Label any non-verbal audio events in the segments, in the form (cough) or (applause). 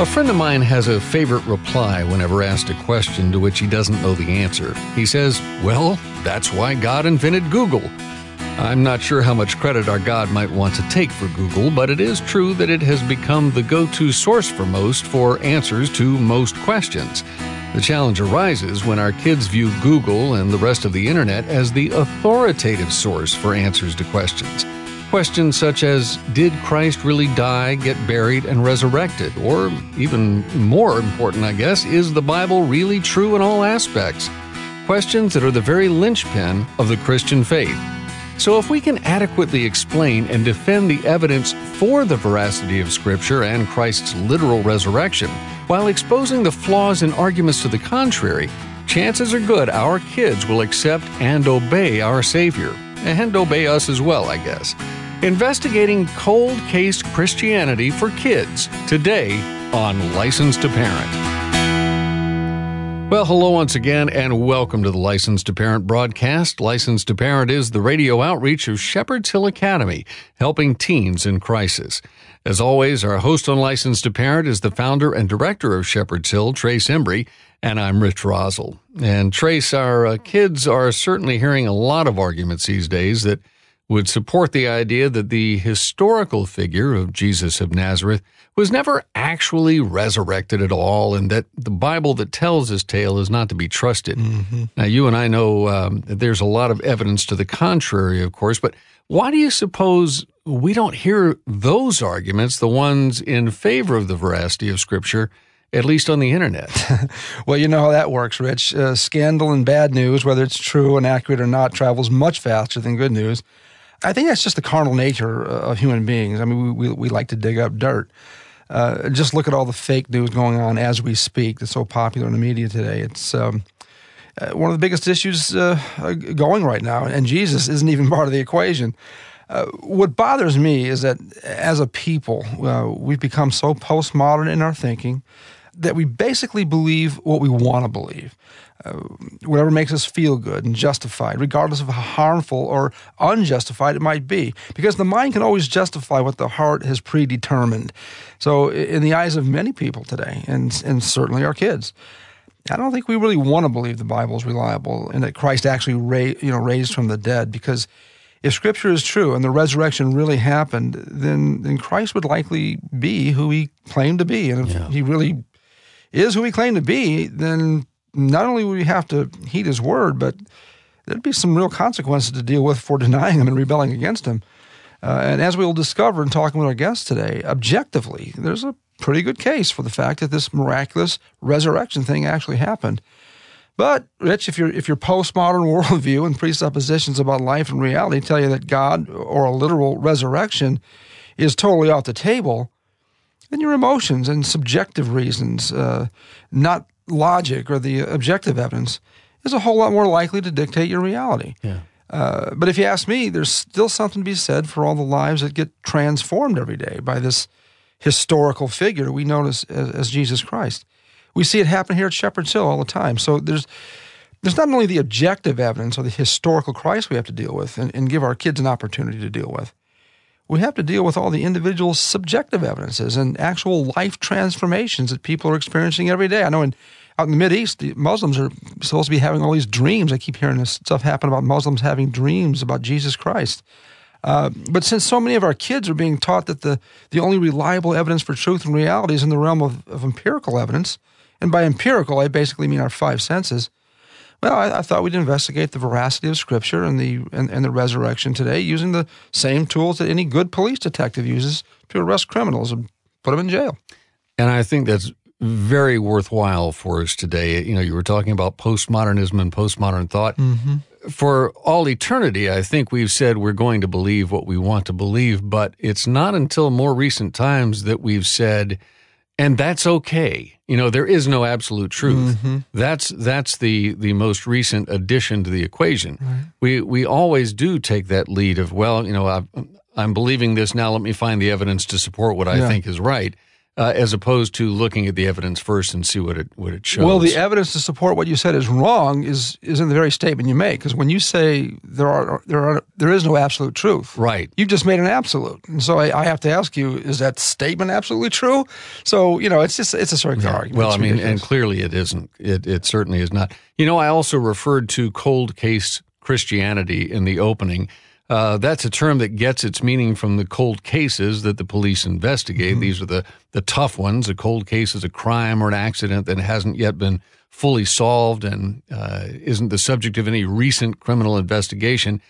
A friend of mine has a favorite reply whenever asked a question to which he doesn't know the answer. He says, Well, that's why God invented Google. I'm not sure how much credit our God might want to take for Google, but it is true that it has become the go to source for most for answers to most questions. The challenge arises when our kids view Google and the rest of the internet as the authoritative source for answers to questions. Questions such as Did Christ really die, get buried, and resurrected? Or, even more important, I guess, is the Bible really true in all aspects? Questions that are the very linchpin of the Christian faith. So, if we can adequately explain and defend the evidence for the veracity of Scripture and Christ's literal resurrection, while exposing the flaws and arguments to the contrary, chances are good our kids will accept and obey our Savior. And obey us as well, I guess. Investigating cold case Christianity for kids today on License to Parent. Well, hello once again, and welcome to the License to Parent broadcast. License to Parent is the radio outreach of Shepherd's Hill Academy, helping teens in crisis. As always, our host on License to Parent is the founder and director of Shepherd's Hill, Trace Embry, and I'm Rich Rosell. And Trace, our uh, kids are certainly hearing a lot of arguments these days that would support the idea that the historical figure of Jesus of Nazareth was never actually resurrected at all, and that the Bible that tells this tale is not to be trusted. Mm-hmm. Now, you and I know um, that there's a lot of evidence to the contrary, of course, but why do you suppose we don't hear those arguments, the ones in favor of the veracity of Scripture? at least on the internet. (laughs) well, you know how that works, Rich. Uh, scandal and bad news, whether it's true and accurate or not, travels much faster than good news. I think that's just the carnal nature of human beings. I mean, we, we, we like to dig up dirt. Uh, just look at all the fake news going on as we speak that's so popular in the media today. It's um, uh, one of the biggest issues uh, going right now, and Jesus isn't even (laughs) part of the equation. Uh, what bothers me is that as a people, uh, we've become so postmodern in our thinking that we basically believe what we want to believe. Uh, whatever makes us feel good and justified, regardless of how harmful or unjustified it might be. Because the mind can always justify what the heart has predetermined. So, in the eyes of many people today, and, and certainly our kids, I don't think we really want to believe the Bible is reliable and that Christ actually ra- you know, raised from the dead. Because if Scripture is true and the resurrection really happened, then, then Christ would likely be who he claimed to be. And if yeah. he really is who he claimed to be, then not only would we have to heed his word, but there'd be some real consequences to deal with for (laughs) denying him and rebelling against him. Uh, and as we will discover in talking with our guests today, objectively, there's a pretty good case for the fact that this miraculous resurrection thing actually happened. But Rich, if your if your postmodern (laughs) worldview and presuppositions about life and reality tell you that God or a literal resurrection is totally off the table, then your emotions and subjective reasons, uh, not logic or the objective evidence is a whole lot more likely to dictate your reality. Yeah. Uh, but if you ask me, there's still something to be said for all the lives that get transformed every day by this historical figure we know as, as, as Jesus Christ. We see it happen here at Shepherd's Hill all the time. So there's there's not only the objective evidence or the historical Christ we have to deal with and, and give our kids an opportunity to deal with. We have to deal with all the individual subjective evidences and actual life transformations that people are experiencing every day. I know in out in the Mid East, the Muslims are supposed to be having all these dreams. I keep hearing this stuff happen about Muslims having dreams about Jesus Christ. Uh, but since so many of our kids are being taught that the, the only reliable evidence for truth and reality is in the realm of, of empirical evidence, and by empirical, I basically mean our five senses. Well, I, I, thought we'd investigate the veracity of Scripture and the and, and, the resurrection today using the same tools that any good police detective uses to arrest criminals and put them in jail. And I think that's very worthwhile for us today. You know, you were talking about postmodernism and postmodern thought. Mm-hmm. For all eternity, I think we've said we're going to believe what we want to believe, but it's not until more recent times that we've said, and that's okay. You know, there is no absolute truth. Mm-hmm. That's that's the the most recent addition to the equation. Right. We we always do take that lead of well, you know, i am believing this now. Let me find the evidence to support what I yeah. think is right. Uh, as opposed to looking at the evidence first and see what it what it shows. Well, the evidence to support what you said is wrong is is in the very statement you make. Because when you say there are there are there is no absolute truth, right? You've just made an absolute, and so I, I have to ask you: Is that statement absolutely true? So you know, it's just it's a circular yeah. argument. Well, it's I mean, ridiculous. and clearly it isn't. It it certainly is not. You know, I also referred to cold case Christianity in the opening. Uh, that's a term that gets its meaning from the cold cases that the police investigate. Mm-hmm. These are the, the tough ones. A cold case is a crime or an accident that hasn't yet been fully solved and uh, isn't the subject of any recent criminal investigation.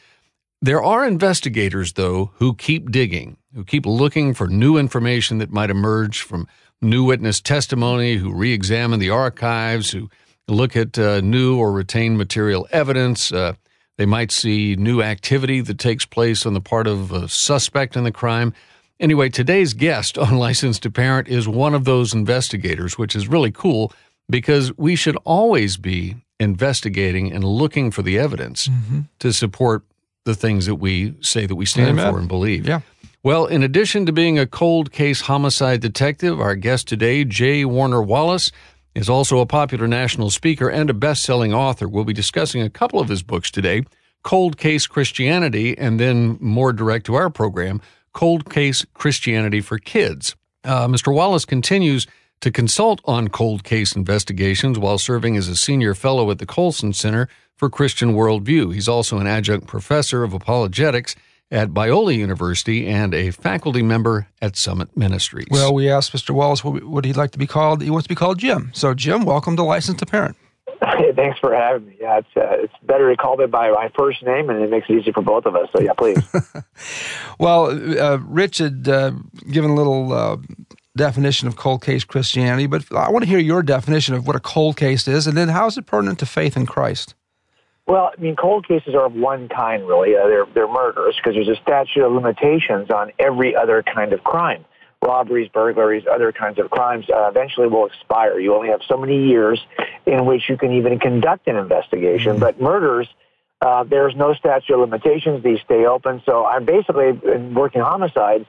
There are investigators, though, who keep digging, who keep looking for new information that might emerge from new witness testimony, who re examine the archives, who look at uh, new or retained material evidence. Uh, they might see new activity that takes place on the part of a suspect in the crime. Anyway, today's guest on License to Parent is one of those investigators, which is really cool because we should always be investigating and looking for the evidence mm-hmm. to support the things that we say that we stand Amen. for and believe. Yeah. Well, in addition to being a cold case homicide detective, our guest today, J. Warner Wallace, is also a popular national speaker and a best selling author. We'll be discussing a couple of his books today Cold Case Christianity, and then more direct to our program, Cold Case Christianity for Kids. Uh, Mr. Wallace continues to consult on cold case investigations while serving as a senior fellow at the Colson Center for Christian Worldview. He's also an adjunct professor of apologetics at Biola University and a faculty member at Summit Ministries. Well, we asked Mr. Wallace what would he like to be called. He wants to be called Jim. So, Jim, welcome to License to Parent. Thanks for having me. Yeah, it's uh, it's better to call me by my first name, and it makes it easy for both of us. So, yeah, please. (laughs) well, uh, Rich had uh, given a little uh, definition of cold case Christianity, but I want to hear your definition of what a cold case is, and then how is it pertinent to faith in Christ? Well, I mean, cold cases are of one kind, really. Uh, they're they're murders because there's a statute of limitations on every other kind of crime. Robberies, burglaries, other kinds of crimes uh, eventually will expire. You only have so many years in which you can even conduct an investigation. Mm-hmm. But murders, uh, there's no statute of limitations. These stay open. So I'm basically in working homicides.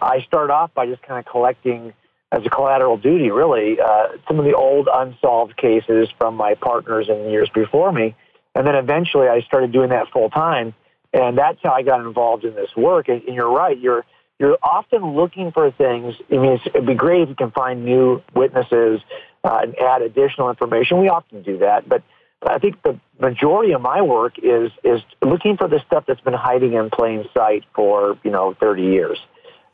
I start off by just kind of collecting as a collateral duty, really, uh, some of the old unsolved cases from my partners in years before me and then eventually I started doing that full time. And that's how I got involved in this work. And, and you're right. You're, you're often looking for things. I mean, it'd be great if you can find new witnesses uh, and add additional information. We often do that, but I think the majority of my work is is looking for the stuff that's been hiding in plain sight for you know 30 years.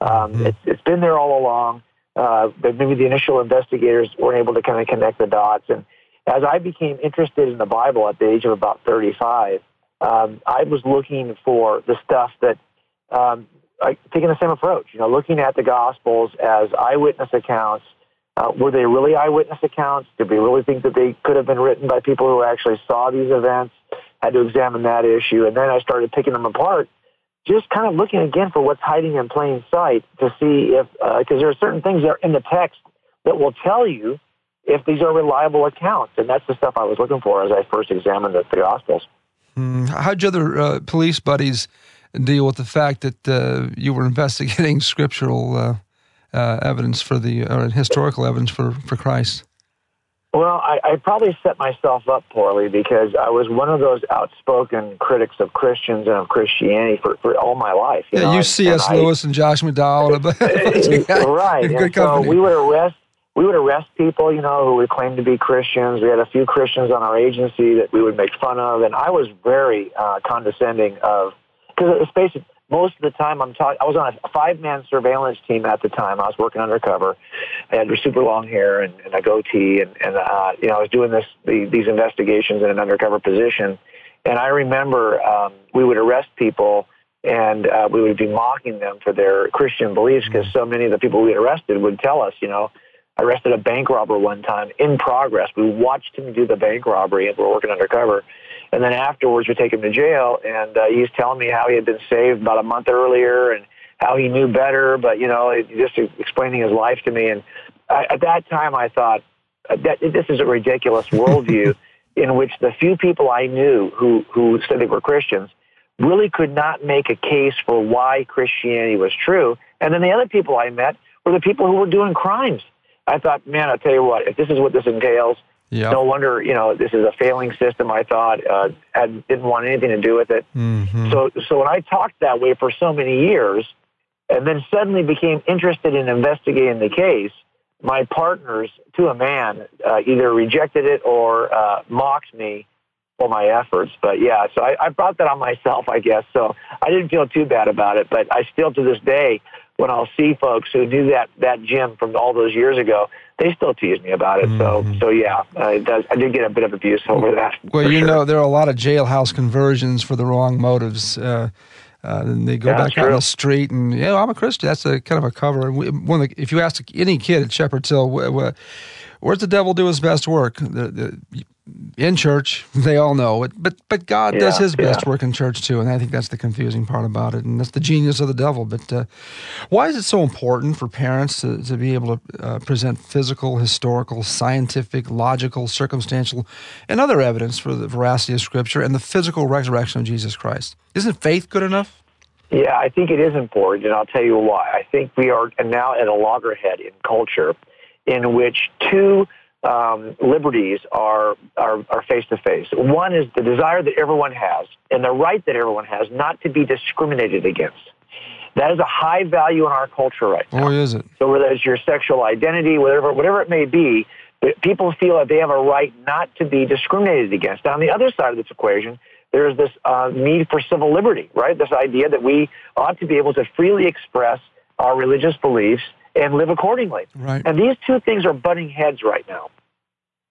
Um, mm-hmm. it's, it's been there all along. Uh, but maybe the initial investigators weren't able to kind of connect the dots, and as I became interested in the Bible at the age of about 35, um, I was looking for the stuff that, um, I, taking the same approach, you know, looking at the Gospels as eyewitness accounts. Uh, were they really eyewitness accounts? Did we really think that they could have been written by people who actually saw these events? Had to examine that issue. And then I started picking them apart, just kind of looking again for what's hiding in plain sight to see if, because uh, there are certain things that are in the text that will tell you if these are reliable accounts. And that's the stuff I was looking for as I first examined the, the Gospels. Hmm. How'd your other uh, police buddies deal with the fact that uh, you were (laughs) investigating scriptural uh, uh evidence for the, or historical evidence for, for Christ? Well, I, I probably set myself up poorly because I was one of those outspoken critics of Christians and of Christianity for, for all my life. You yeah, know? you C.S. Lewis and Josh McDowell. (laughs) right. (laughs) and so we would arrest we would arrest people, you know, who would claim to be Christians. We had a few Christians on our agency that we would make fun of, and I was very uh, condescending of because let's face it, most of the time I'm talking. I was on a five-man surveillance team at the time. I was working undercover. I had super long hair and, and a goatee, and, and uh, you know, I was doing this the, these investigations in an undercover position. And I remember um, we would arrest people and uh, we would be mocking them for their Christian beliefs because so many of the people we arrested would tell us, you know, arrested a bank robber one time in progress. We watched him do the bank robbery and we're working undercover. And then afterwards, we take him to jail, and uh, he's telling me how he had been saved about a month earlier and how he knew better, but you know, it, just explaining his life to me. And I, at that time, I thought uh, that this is a ridiculous worldview (laughs) in which the few people I knew who who said they were Christians really could not make a case for why Christianity was true, and then the other people I met were the people who were doing crimes. I thought, man, I'll tell you what, if this is what this entails, Yep. no wonder, you know, this is a failing system. I thought uh, I didn't want anything to do with it. Mhm. So, so when I talked that way for so many years, and then suddenly became interested in investigating the case, my partners, to a man, uh, either rejected it or uh, mocked me for my efforts. But yeah, so I, I brought that on myself, I guess. So I didn't feel too bad about it. But I still, to this day, when I'll see folks who knew that that Jim from all those years ago, they still tease me about it. So, so yeah, uh, it does. I did get a bit of abuse over that. Well, you sure. know, there are a lot of jailhouse conversions for the wrong motives. Uh, uh, and they go Yeah, back out on the street and, yeah, I'm a Christian. That's a kind of a cover. And we, one of the, if you ask any kid at Shepherd's Hill, wh- wh- where's the devil do his best work? The, the, in church, (laughs) they all know it. But but God does Yeah, His best yeah. work in church too, and I think that's the confusing part about it, and that's the genius of the devil. But uh, why is it so important for parents to, to be able to uh, present physical, historical, scientific, logical, circumstantial, and other evidence for the veracity of Scripture and the physical resurrection of Jesus Christ? Isn't faith good enough? Yeah, I think it is important, and I'll tell you why. I think we are now at a loggerhead in culture in which two um, liberties are are face to face. One is the desire that everyone has and the right that everyone has not to be discriminated against. That is a high value in our culture right now. Boy, is it. So whether it's your sexual identity, whatever whatever it may be, people feel that they have a right not to be discriminated against. Now, on the other side of this equation, there's this uh, need for civil liberty, right? This idea that we ought to be able to freely express our religious beliefs and live accordingly. Right. And these two things are butting heads right now.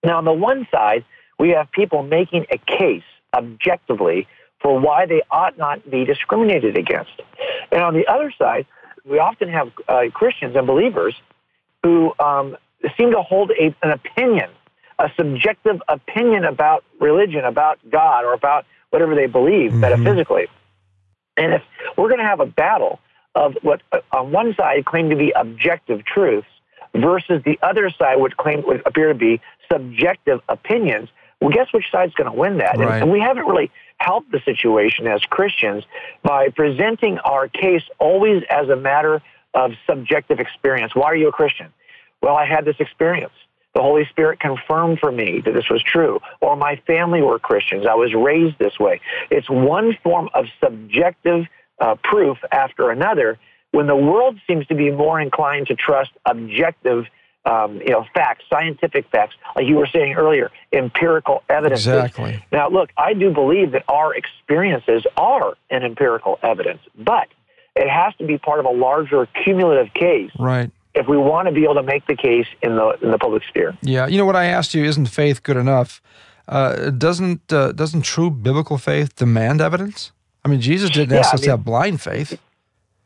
Now, on the one side, we have people making a case objectively for why they ought not be discriminated against. And on the other side, we often have uh, Christians and believers who um, seem to hold a, an opinion, a subjective opinion about religion, about God, or about whatever they believe metaphysically. And if we're going to have a battle of what uh, on one side claim to be objective truths versus the other side which claim would appear to be subjective opinions, well, guess which side's going to win that? And- Right. And, we haven't really helped the situation as Christians by presenting our case always as a matter of subjective experience. Why are you a Christian? Well, I had this experience. The Holy Spirit confirmed for me that this was true. Or my family were Christians. I was raised this way. It's one form of subjective uh, proof after another when the world seems to be more inclined to trust objective um, you know, facts, scientific facts, like you were saying earlier, empirical evidence. Exactly. Now, look, I do believe that our experiences are an empirical evidence, but it has to be part of a larger cumulative case Right. if we want to be able to make the case in the in the public sphere. Yeah, you know what I asked you isn't faith good enough? Uh, doesn't uh, doesn't true biblical faith demand evidence? I mean, Jesus didn't ask Yeah, I us to have blind faith.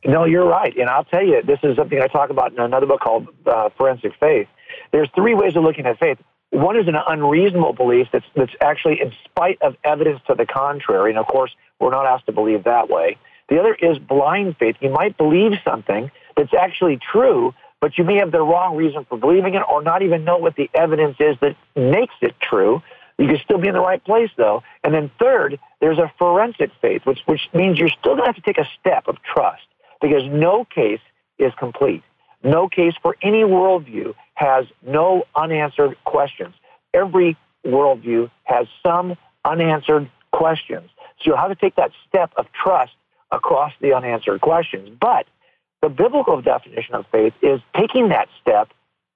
No, you're right, and I'll tell you, this is something I talk about in another book called uh, Forensic Faith. There's three ways of looking at faith. One is an unreasonable belief that's that's actually in spite of evidence to the contrary, and of course, we're not asked to believe that way. The other is blind faith. You might believe something that's actually true, but you may have the wrong reason for believing it, or not even know what the evidence is that makes it true. You can still be in the right place, though. And then third, there's a forensic faith, which which means you're still going to have to take a step of trust because no case is complete. No case for any worldview has no unanswered questions. Every worldview has some unanswered questions. So you'll have to take that step of trust across the unanswered questions. But the biblical definition of faith is taking that step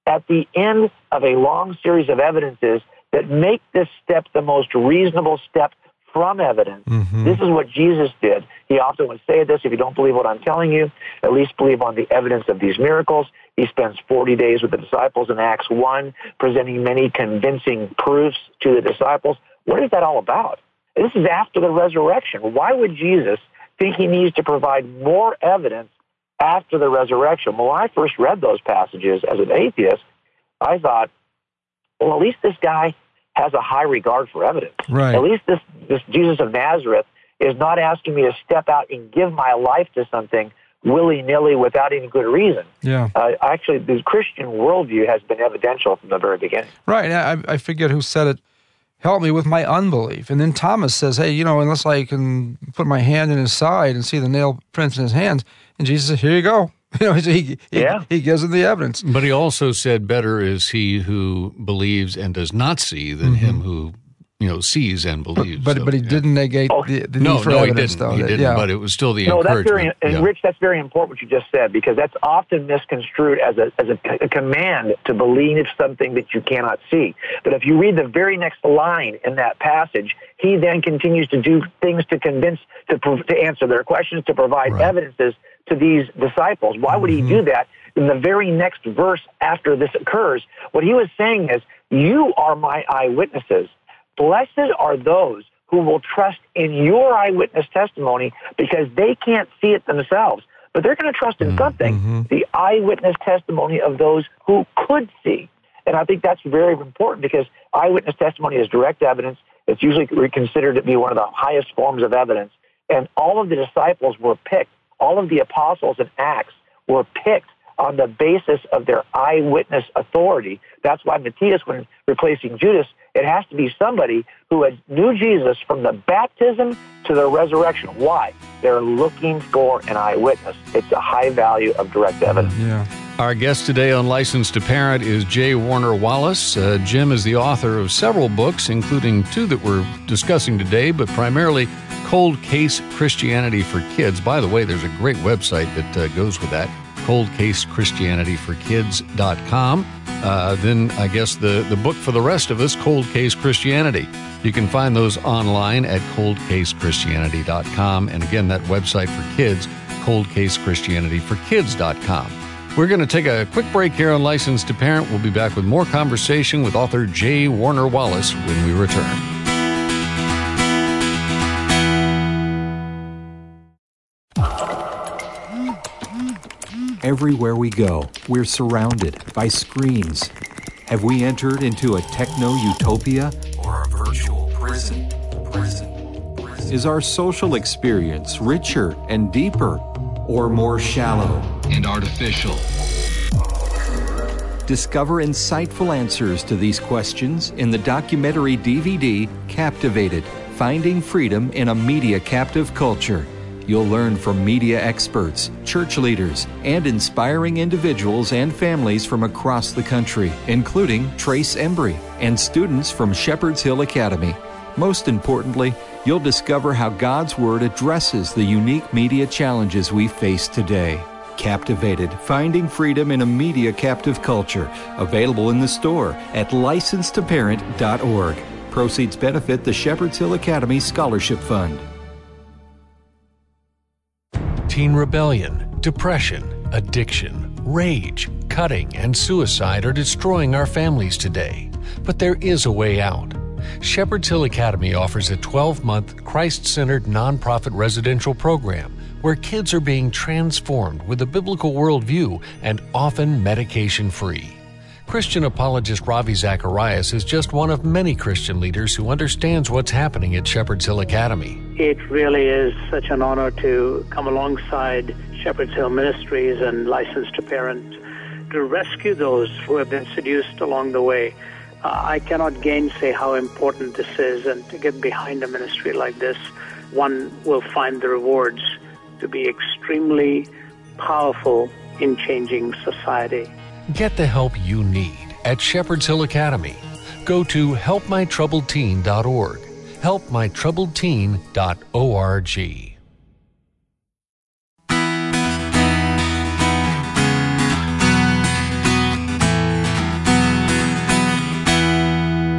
at the end of a long series of evidences that make this step the most reasonable step from evidence. Mm-hmm. This is what Jesus did. He often would say this if you don't believe what I'm telling you, at least believe on the evidence of these miracles. He spends 40 days with the disciples in Acts 1, presenting many convincing proofs to the disciples. What is that all about? This is after the resurrection. Why would Jesus think he needs to provide more evidence after the resurrection? Well, when I first read those passages as an atheist, I thought, well, at least this guy has a high regard for evidence. Right. At least this, this Jesus of Nazareth is not asking me to step out and give my life to something willy nilly without any good reason. Yeah. Uh, actually, the Christian worldview has been evidential from the very beginning. Right. I, I forget who said it. Help me with my unbelief. And then Thomas says, Hey, you know, unless I can put my hand in his side and see the nail prints in his hands. And Jesus says, Here you go. (laughs) You know, he, he, Yeah. he gives them the evidence. But he also said, "Better is he who believes and does not see than him who you know sees and believes." Mm-hmm. But So, but he yeah. didn't negate Oh. the, the No, need for no, he evidence, didn't. though. he that- didn't. yeah. But it was still the No, that's very and Yeah. Rich. That's very important what you just said because that's often misconstrued as a as a, a command to believe something that you cannot see. But if you read the very next line in that passage, he then continues to do things to convince to to answer their questions to provide Right. evidences to these disciples. Why would he do mm-hmm. that? In the very next verse after this occurs, what he was saying is, "You are my eyewitnesses." Blessed are those who will trust in your eyewitness testimony because they can't see it themselves, but they're going to trust in mm-hmm. something mm-hmm. the eyewitness testimony of those who could see. And I think that's very important because eyewitness testimony is direct evidence. It's usually considered to be one of the highest forms of evidence. And all of the disciples were picked, all of the apostles in Acts were picked on the basis of their eyewitness authority. That's why Matthias, when replacing Judas, it has to be somebody who had knew Jesus from the baptism to the resurrection. Why? They're looking for an eyewitness. It's a high value of direct evidence. yeah. Our guest today on License to Parent is J. Warner Wallace. Uh, Jim is the author of several books, including two that we're discussing today, but primarily Cold Case Christianity for Kids. By the way, there's a great website that uh, goes with that, coldcasechristianityforkids.com. Uh, then I guess the, the book for the rest of us, Cold Case Christianity. You can find those online at coldcasechristianity.com. And again, that website for kids, coldcasechristianityforkids.com. We're going to take a quick break here on License to Parent. We'll be back with more conversation with author J. Warner Wallace when we return. Everywhere we go, we're surrounded by screens. Have we entered into a techno utopia or a virtual prison? Prison. Prison. Is our social experience richer and deeper or more shallow and artificial? Discover insightful answers to these questions in the documentary DVD Captivated Finding Freedom in a Media Captive Culture. You'll learn from media experts, church leaders, and inspiring individuals and families from across the country, including Trace Embry and students from Shepherd's Hill Academy. Most importantly, you'll discover how God's Word addresses the unique media challenges we face today. Captivated Finding Freedom in a Media Captive Culture, available in the store at license2parent.org. Proceeds benefit the Shepherd's Hill Academy Scholarship Fund. Teen rebellion, depression, addiction, rage, cutting, and suicide are destroying our families today. But there is a way out. Shepherd's Hill Academy offers a 12 month Christ centered nonprofit residential program where kids are being transformed with a biblical worldview and often medication free. Christian apologist Ravi Zacharias is just one of many Christian leaders who understands what's happening at Shepherd's Hill Academy. It really is such an honor to come alongside Shepherd's Hill Ministries and License to Parent to rescue those who have been seduced along the way. Uh, I cannot gainsay how important this is, and to get behind a ministry like this, one will find the rewards to be extremely powerful in changing society. Get the help you need at Shepherd's Hill Academy. Go to helpmytroubledteen.org. Helpmytroubledteen.org.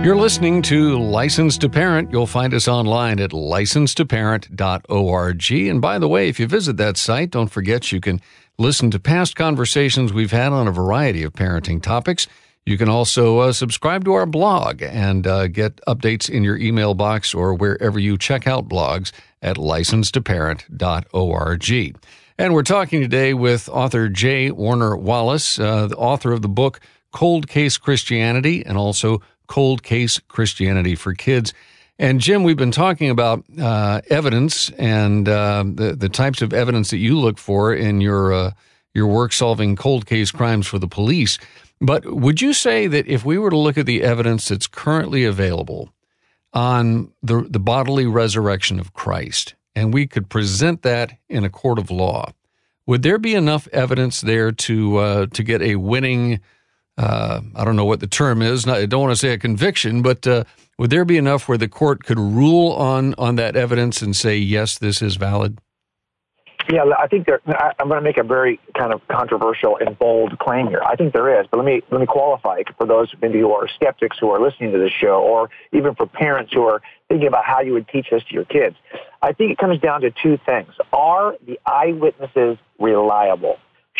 You're listening to License to Parent. You'll find us online at license2parent.org. And by the way, if you visit that site, don't forget you can listen to past conversations we've had on a variety of parenting topics. You can also uh, subscribe to our blog and uh, get updates in your email box or wherever you check out blogs at license2parent.org. And we're talking today with author J. Warner Wallace, uh, the author of the book Cold Case Christianity and also Cold Case Christianity for Kids. And Jim, we've been talking about uh, evidence and uh, the the types of evidence that you look for in your uh, your work solving cold case crimes for the police. But would you say that if we were to look at the evidence that's currently available on the the bodily resurrection of Christ, and we could present that in a court of law, would there be enough evidence there to uh, to get a winning? Uh, I don't know what the term is. I don't want to say a conviction, but uh, would there be enough where the court could rule on on that evidence and say yes, this is valid? Yeah, I think there. I'm going to make a very kind of controversial and bold claim here. I think there is, but let me let me qualify for those maybe who are skeptics who are listening to this show, or even for parents who are thinking about how you would teach this to your kids. I think it comes down to two things: Are the eyewitnesses reliable?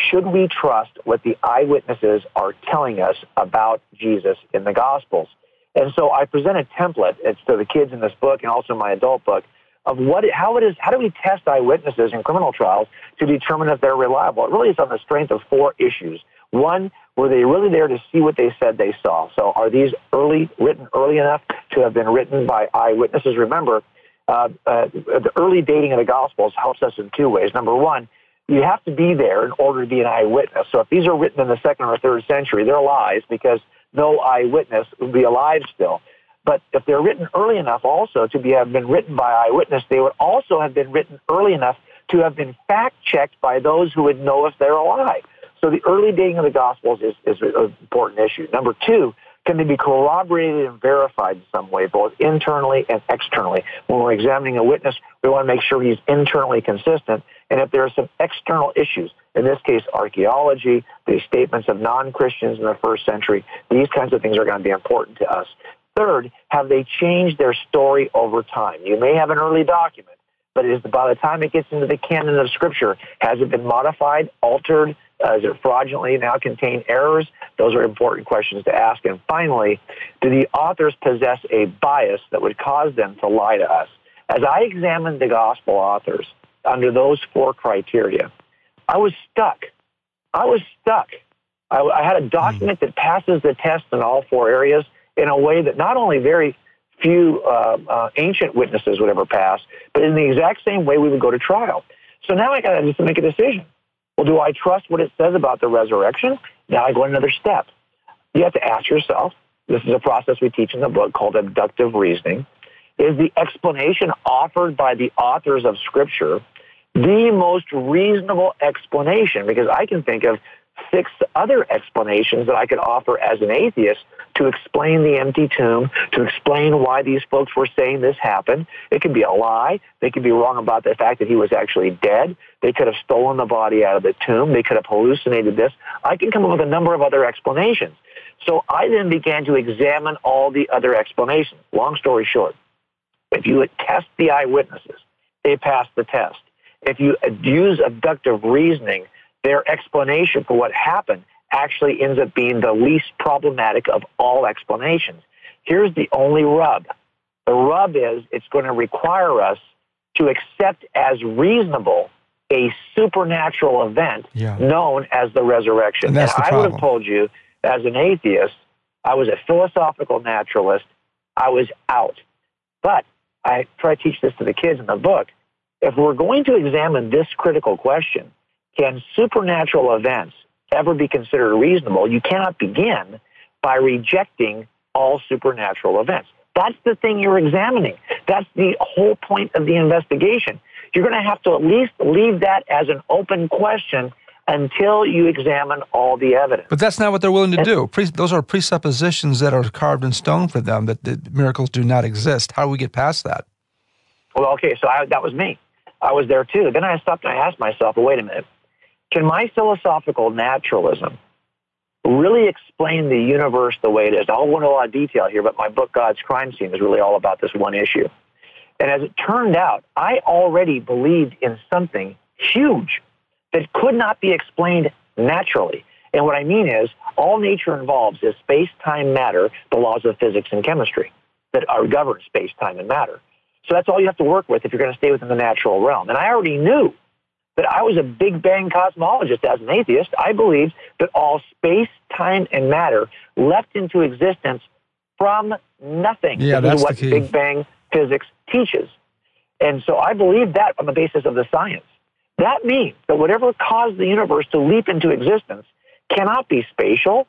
Should we trust what the eyewitnesses are telling us about Jesus in the Gospels? And so I present a template to the kids in this book and also my adult book of what, how it is, how do we test eyewitnesses in criminal trials to determine if they're reliable? It really is on the strength of four issues. One, were they really there to see what they said they saw? So are these early, written early enough to have been written by eyewitnesses? Remember, uh, uh, the early dating of the Gospels helps us in two ways. Number one, you have to be there in order to be an eyewitness. So if these are written in the second or third century, they're lies because no eyewitness would be alive still. But if they're written early enough also to be have been written by eyewitness, they would also have been written early enough to have been fact checked by those who would know if they're alive. So the early dating of the Gospels is, is an important issue. Number two, can they be corroborated and verified in some way, both internally and externally? When we're examining a witness, we want to make sure he's internally consistent. And if there are some external issues, in this case, archaeology, the statements of non-Christians in the first century, these kinds of things are going to be important to us. Third, have they changed their story over time? You may have an early document, but is by the time it gets into the canon of Scripture, has it been modified, altered? Uh, is it fraudulently now contain errors? Those are important questions to ask. And finally, do the authors possess a bias that would cause them to lie to us? As I examined the gospel authors under those four criteria, I was stuck. I was stuck. I, I had a document that passes the test in all four areas in a way that not only very few uh, uh, ancient witnesses would ever pass, but in the exact same way we would go to trial. So now I got to just make a decision. Well, do I trust what it says about the resurrection? Now I go another step. You have to ask yourself. This is a process we teach in the book called abductive reasoning. Is the explanation offered by the authors of Scripture the most reasonable explanation? Because I can think of six other explanations that I could offer as an atheist to explain the empty tomb, to explain why these folks were saying this happened. It could be a lie. They could be wrong about the fact that he was actually dead. They could have stolen the body out of the tomb. They could have hallucinated this. I can come up with a number of other explanations. So I then began to examine all the other explanations. Long story short, if you test the eyewitnesses, they pass the test. If you use abductive reasoning, their explanation for what happened actually ends up being the least problematic of all explanations. Here's the only rub. The rub is it's going to require us to accept as reasonable a supernatural event yeah. known as the resurrection. And, and I would have told you, as an atheist, I was a philosophical naturalist, I was out. But I try to teach this to the kids in the book. If we're going to examine this critical question, can supernatural events ever be considered reasonable, you cannot begin by rejecting all supernatural events. That's the thing you're examining. That's the whole point of the investigation. You're going to have to at least leave that as an open question until you examine all the evidence. But that's not what they're willing to do. those are presuppositions that are carved in stone for them that, that miracles do not exist. How do we get past that? Well, okay, so I, that was me. I was there too. Then I stopped and I asked myself, well, wait a minute. Can my philosophical naturalism really explain the universe the way it is? I'll go into a lot of detail here, but my book, God's Crime Scene, is really all about this one issue. And as it turned out, I already believed in something huge that could not be explained naturally. And what I mean is, all nature involves is space, time, matter, the laws of physics and chemistry that are govern space, time, and matter. So that's all you have to work with if you're going to stay within the natural realm. And I already knew that I was a Big Bang cosmologist as an atheist. I believed that all space, time, and matter left into existence from nothing. Yeah, that's is what. Big Bang physics teaches. And so I believe that on the basis of the science. That means that whatever caused the universe to leap into existence cannot be spatial,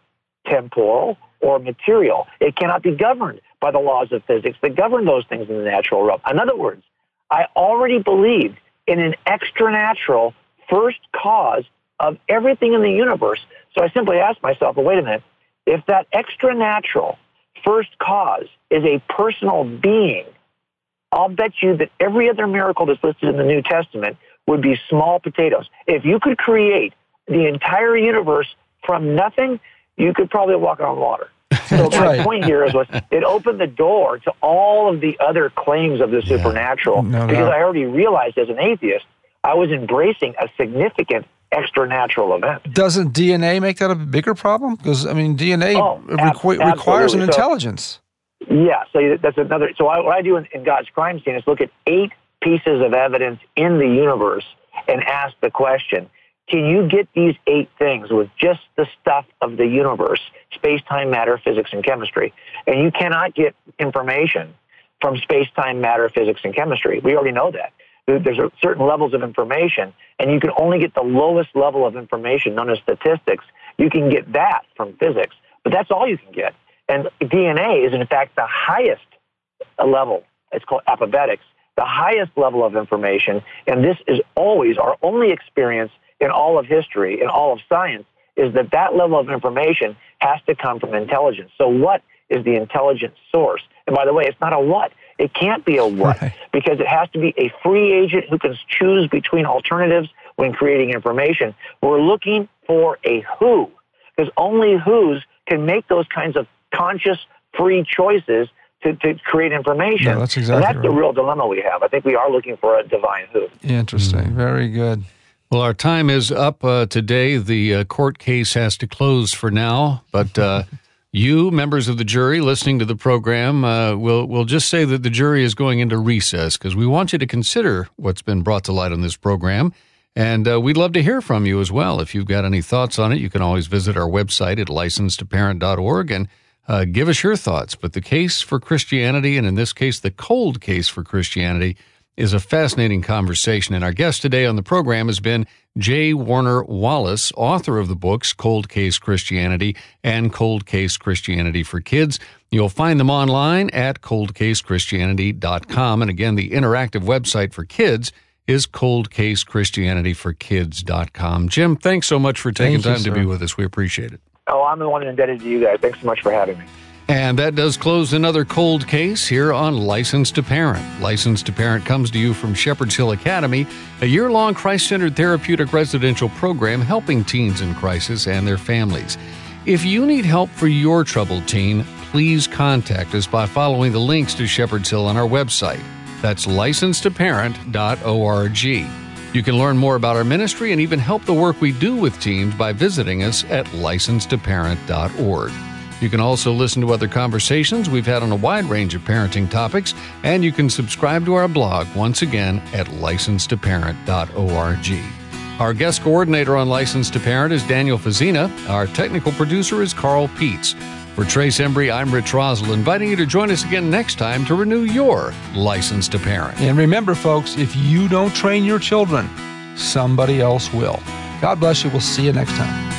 temporal, or material. It cannot be governed by the laws of physics that govern those things in the natural realm. In other words, I already believed in an extranatural first cause of everything in the universe. So I simply asked myself, well, wait a minute, if that extra natural first cause is a personal being, I'll bet you that every other miracle that's listed in the New Testament would be small potatoes. If you could create the entire universe from nothing, you could probably walk on water. (laughs) So my right. point here is was it opened the door to all of the other claims of the supernatural no, because no. I already realized as an atheist I was embracing a significant extra natural event. Doesn't DNA make that a bigger problem? Because I mean DNA oh, requ- requires an intelligence. Yeah, so that's another. So I, what I do in, in God's crime scene is look at eight pieces of evidence in the universe and ask the question can you get these eight things with just the stuff of the universe, space, time, matter, physics, and chemistry? And you cannot get information from space, time, matter, physics, and chemistry. We already know that. There's certain levels of information, and you can only get the lowest level of information, known as statistics. You can get that from physics, but that's all you can get. And DNA is, in fact, the highest level. It's called apobetics, the highest level of information. And this is always our only experience in all of history, in all of science, is that that level of information has to come from intelligence. So what is the intelligence source? And by the way, it's not a what. It can't be a what right. because it has to be a free agent who can choose between alternatives when creating information. We're looking for a who because only who's can make those kinds of conscious free choices to, to create information. No, that's exactly and that's right. the real dilemma we have. I think we are looking for a divine who. Interesting. Mm-hmm. Very good. Well, our time is up uh, today. The uh, court case has to close for now, but uh, (laughs) you, members of the jury listening to the program, uh, will will just say that the jury is going into recess because we want you to consider what's been brought to light on this program. And uh, we'd love to hear from you as well. If you've got any thoughts on it, you can always visit our website at licensetoparent.org and uh, give us your thoughts. But the case for Christianity, and in this case, the cold case for Christianity, is a fascinating conversation. And our guest today on the program has been J. Warner Wallace, author of the books Cold Case Christianity and Cold Case Christianity for Kids. You'll find them online at coldcasechristianity.com. And again, the interactive website for kids is coldcasechristianityforkids.com. Jim, thanks so much for taking Thank time you, to be with us. We appreciate it. Oh, I'm the one indebted to you guys. Thanks so much for having me. And that does close another cold case here on License to Parent. License to Parent comes to you from Shepherd's Hill Academy, a year long Christ centered therapeutic residential program helping teens in crisis and their families. If you need help for your troubled teen, please contact us by following the links to Shepherd's Hill on our website. That's licensetoparent.org. You can learn more about our ministry and even help the work we do with teens by visiting us at licensetoparent.org. You can also listen to other conversations we've had on a wide range of parenting topics, and you can subscribe to our blog once again at licensetoparent.org. Our guest coordinator on License to Parent is Daniel Fazina. Our technical producer is Carl Peets. For Trace Embry, I'm Rich Rosell, inviting you to join us again next time to renew your license to parent. And remember, folks, if you don't train your children, somebody else will. God bless you. We'll see you next time.